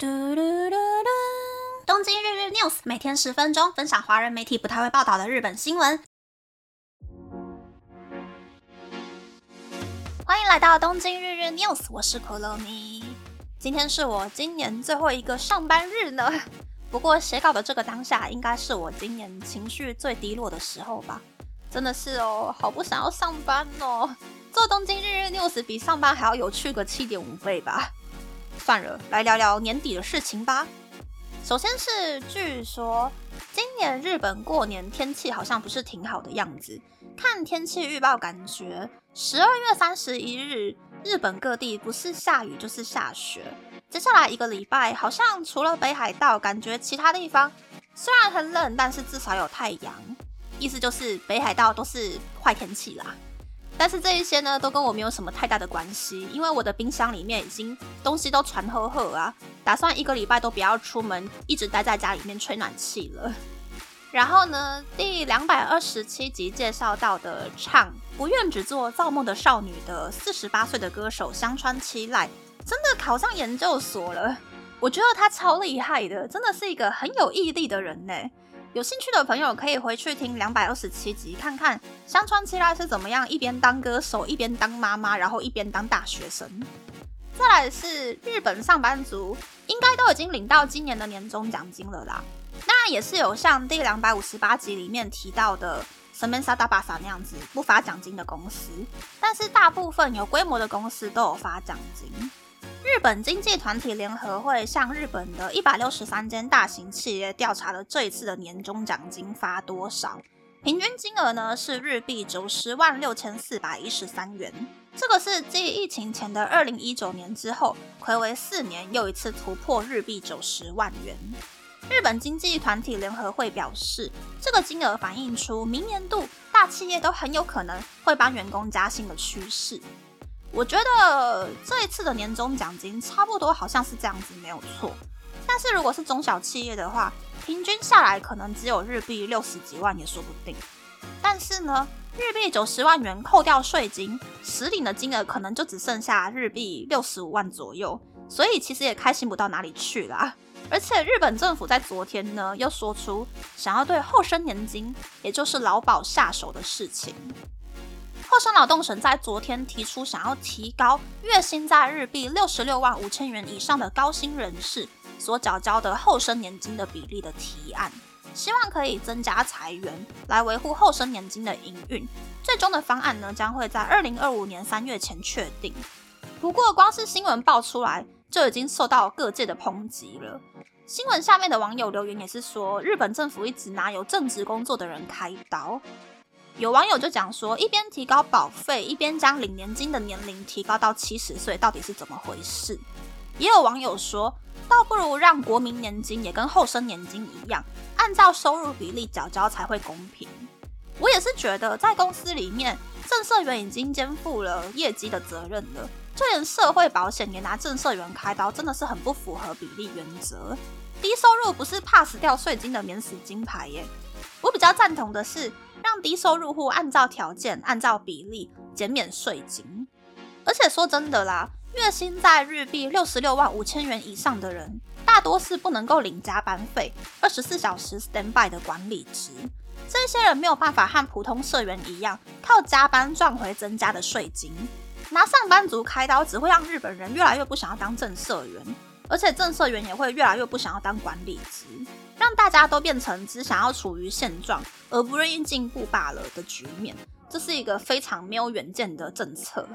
嘟嘟嘟嘟！东京日日 news 每天十分钟，分享华人媒体不太会报道的日本新闻。欢迎来到东京日日 news，我是可乐咪。今天是我今年最后一个上班日呢。不过写稿的这个当下，应该是我今年情绪最低落的时候吧。真的是哦，好不想要上班哦。做东京日日 news 比上班还要有趣个七点五倍吧。算了，来聊聊年底的事情吧。首先是，据说今年日本过年天气好像不是挺好的样子。看天气预报，感觉十二月三十一日，日本各地不是下雨就是下雪。接下来一个礼拜，好像除了北海道，感觉其他地方虽然很冷，但是至少有太阳。意思就是北海道都是坏天气啦。但是这一些呢，都跟我没有什么太大的关系，因为我的冰箱里面已经东西都传呵呵啊，打算一个礼拜都不要出门，一直待在家里面吹暖气了。然后呢，第两百二十七集介绍到的唱不愿只做造梦的少女的四十八岁的歌手香川七濑，真的考上研究所了。我觉得他超厉害的，真的是一个很有毅力的人呢。有兴趣的朋友可以回去听两百二十七集，看看香川七濑是怎么样一边当歌手，一边当妈妈，然后一边当大学生。再来是日本上班族，应该都已经领到今年的年终奖金了啦。那也是有像第两百五十八集里面提到的神门沙大巴萨那样子不发奖金的公司，但是大部分有规模的公司都有发奖金。日本经济团体联合会向日本的一百六十三间大型企业调查了这一次的年终奖金发多少，平均金额呢是日币九十万六千四百一十三元。这个是继疫情前的二零一九年之后，暌违四年又一次突破日币九十万元。日本经济团体联合会表示，这个金额反映出明年度大企业都很有可能会帮员工加薪的趋势。我觉得这一次的年终奖金差不多好像是这样子，没有错。但是如果是中小企业的话，平均下来可能只有日币六十几万也说不定。但是呢，日币九十万元扣掉税金，实领的金额可能就只剩下日币六十五万左右，所以其实也开心不到哪里去啦。而且日本政府在昨天呢，又说出想要对后生年金，也就是劳保下手的事情。厚生劳动省在昨天提出，想要提高月薪在日币六十六万五千元以上的高薪人士所缴交的后生年金的比例的提案，希望可以增加裁员，来维护后生年金的营运。最终的方案呢，将会在二零二五年三月前确定。不过，光是新闻爆出来，就已经受到各界的抨击了。新闻下面的网友留言也是说，日本政府一直拿有正职工作的人开刀。有网友就讲说，一边提高保费，一边将领年金的年龄提高到七十岁，到底是怎么回事？也有网友说，倒不如让国民年金也跟后生年金一样，按照收入比例缴交才会公平。我也是觉得，在公司里面，正社员已经肩负了业绩的责任了，就连社会保险也拿正社员开刀，真的是很不符合比例原则。低收入不是 pass 掉税金的免死金牌耶。我比较赞同的是。让低收入户按照条件、按照比例减免税金，而且说真的啦，月薪在日币六十六万五千元以上的人，大多是不能够领加班费、二十四小时 stand by 的管理职，这些人没有办法和普通社员一样，靠加班赚回增加的税金。拿上班族开刀，只会让日本人越来越不想要当正社员，而且政社员也会越来越不想要当管理职。让大家都变成只想要处于现状而不愿意进步罢了的局面，这是一个非常没有远见的政策。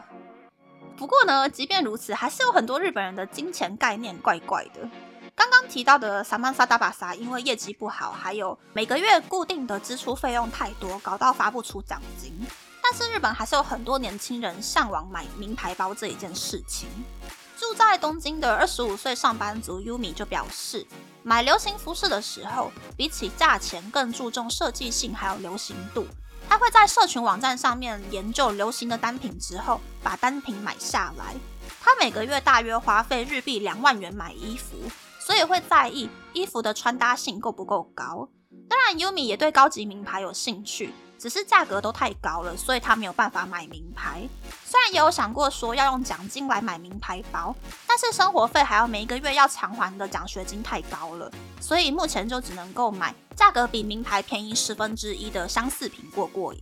不过呢，即便如此，还是有很多日本人的金钱概念怪怪的。刚刚提到的萨曼萨达巴萨，因为业绩不好，还有每个月固定的支出费用太多，搞到发不出奖金。但是日本还是有很多年轻人向往买名牌包这一件事情。住在东京的二十五岁上班族 Yumi 就表示，买流行服饰的时候，比起价钱更注重设计性还有流行度。他会在社群网站上面研究流行的单品之后，把单品买下来。他每个月大约花费日币两万元买衣服，所以会在意衣服的穿搭性够不够高。当然，Yumi 也对高级名牌有兴趣，只是价格都太高了，所以他没有办法买名牌。虽然也有想过说要用奖金来买名牌包，但是生活费还要每一个月要偿还的奖学金太高了，所以目前就只能够买价格比名牌便宜十分之一的相似品过过瘾。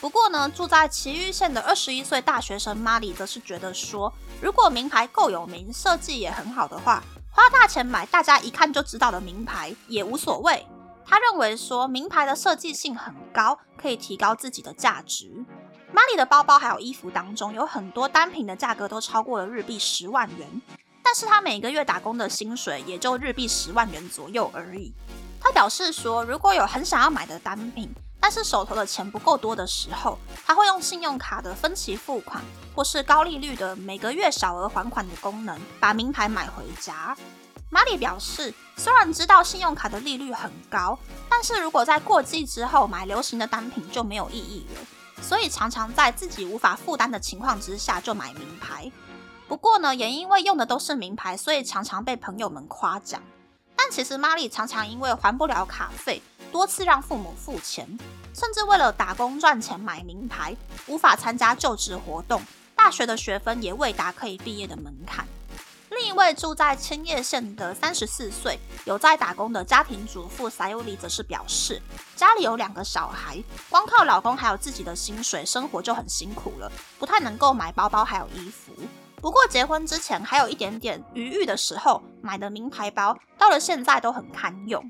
不过呢，住在崎玉县的二十一岁大学生玛丽则是觉得说，如果名牌够有名，设计也很好的话，花大钱买大家一看就知道的名牌也无所谓。他认为说，名牌的设计性很高，可以提高自己的价值。玛丽的包包还有衣服当中，有很多单品的价格都超过了日币十万元，但是他每个月打工的薪水也就日币十万元左右而已。他表示说，如果有很想要买的单品，但是手头的钱不够多的时候，他会用信用卡的分期付款，或是高利率的每个月小额还款的功能，把名牌买回家。玛丽表示，虽然知道信用卡的利率很高，但是如果在过季之后买流行的单品就没有意义了，所以常常在自己无法负担的情况之下就买名牌。不过呢，也因为用的都是名牌，所以常常被朋友们夸奖。但其实玛丽常常因为还不了卡费。多次让父母付钱，甚至为了打工赚钱买名牌，无法参加就职活动，大学的学分也未达可以毕业的门槛。另一位住在千叶县的三十四岁有在打工的家庭主妇塞尤里则是表示，家里有两个小孩，光靠老公还有自己的薪水，生活就很辛苦了，不太能够买包包还有衣服。不过结婚之前还有一点点余裕的时候买的名牌包，到了现在都很堪用。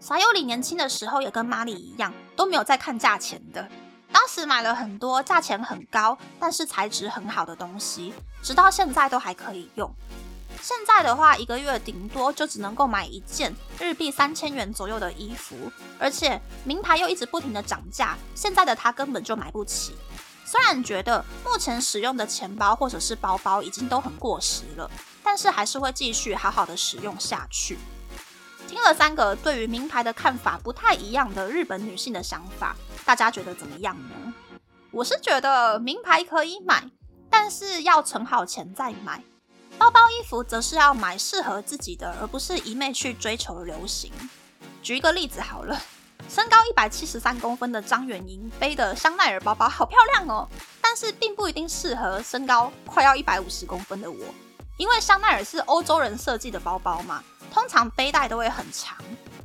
撒尤里年轻的时候也跟玛丽一样，都没有在看价钱的。当时买了很多价钱很高，但是材质很好的东西，直到现在都还可以用。现在的话，一个月顶多就只能够买一件日币三千元左右的衣服，而且名牌又一直不停的涨价，现在的他根本就买不起。虽然觉得目前使用的钱包或者是包包已经都很过时了，但是还是会继续好好的使用下去。听了三个对于名牌的看法不太一样的日本女性的想法，大家觉得怎么样呢？我是觉得名牌可以买，但是要存好钱再买。包包、衣服则是要买适合自己的，而不是一昧去追求流行。举一个例子好了，身高一百七十三公分的张元英背的香奈儿包包好漂亮哦，但是并不一定适合身高快要一百五十公分的我，因为香奈儿是欧洲人设计的包包嘛。通常背带都会很长，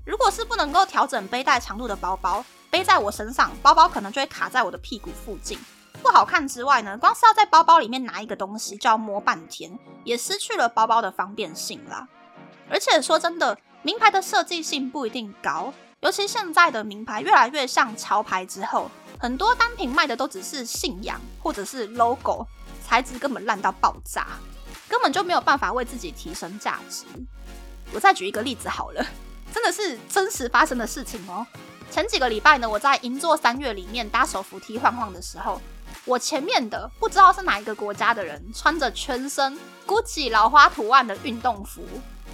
如果是不能够调整背带长度的包包，背在我身上，包包可能就会卡在我的屁股附近，不好看之外呢，光是要在包包里面拿一个东西就要摸半天，也失去了包包的方便性啦。而且说真的，名牌的设计性不一定高，尤其现在的名牌越来越像潮牌之后，很多单品卖的都只是信仰或者是 logo，材质根本烂到爆炸，根本就没有办法为自己提升价值。我再举一个例子好了，真的是真实发生的事情哦。前几个礼拜呢，我在银座三月里面搭手扶梯晃晃的时候，我前面的不知道是哪一个国家的人，穿着全身 GUCCI 老花图案的运动服，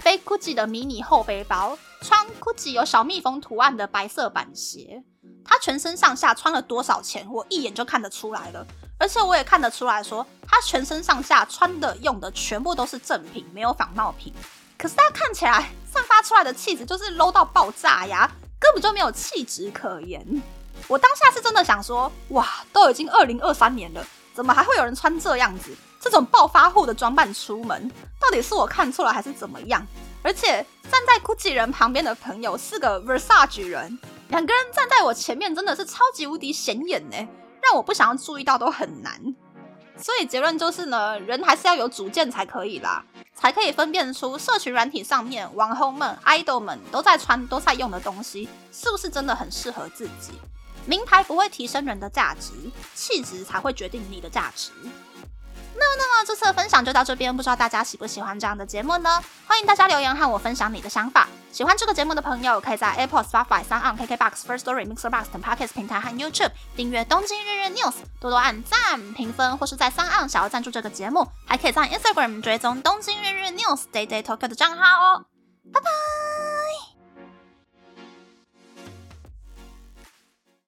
背 GUCCI 的迷你厚背包，穿 GUCCI 有小蜜蜂图案的白色板鞋。他全身上下穿了多少钱，我一眼就看得出来了。而且我也看得出来说，他全身上下穿的用的全部都是正品，没有仿冒品。可是他看起来散发出来的气质就是 low 到爆炸呀，根本就没有气质可言。我当下是真的想说，哇，都已经二零二三年了，怎么还会有人穿这样子，这种暴发户的装扮出门？到底是我看错了还是怎么样？而且站在 GUCCI 人旁边的朋友是个 Versace 人，两个人站在我前面真的是超级无敌显眼呢，让我不想要注意到都很难。所以结论就是呢，人还是要有主见才可以啦。才可以分辨出社群软体上面网红们、idol 们都在穿、都在用的东西，是不是真的很适合自己？名牌不会提升人的价值，气质才会决定你的价值。那那么这次的分享就到这边，不知道大家喜不喜欢这样的节目呢？欢迎大家留言和我分享你的想法。喜欢这个节目的朋友，可以在 Apple、Spotify、三 on KKBox、First Story、Mixer Box 等 Podcast 平台和 YouTube 订阅《东京日日 News》，多多按赞、评分，或是在三 on 想要赞助这个节目，还可以在 Instagram 追踪《东京日日 News》Day Day Tokyo 的账号哦。拜拜。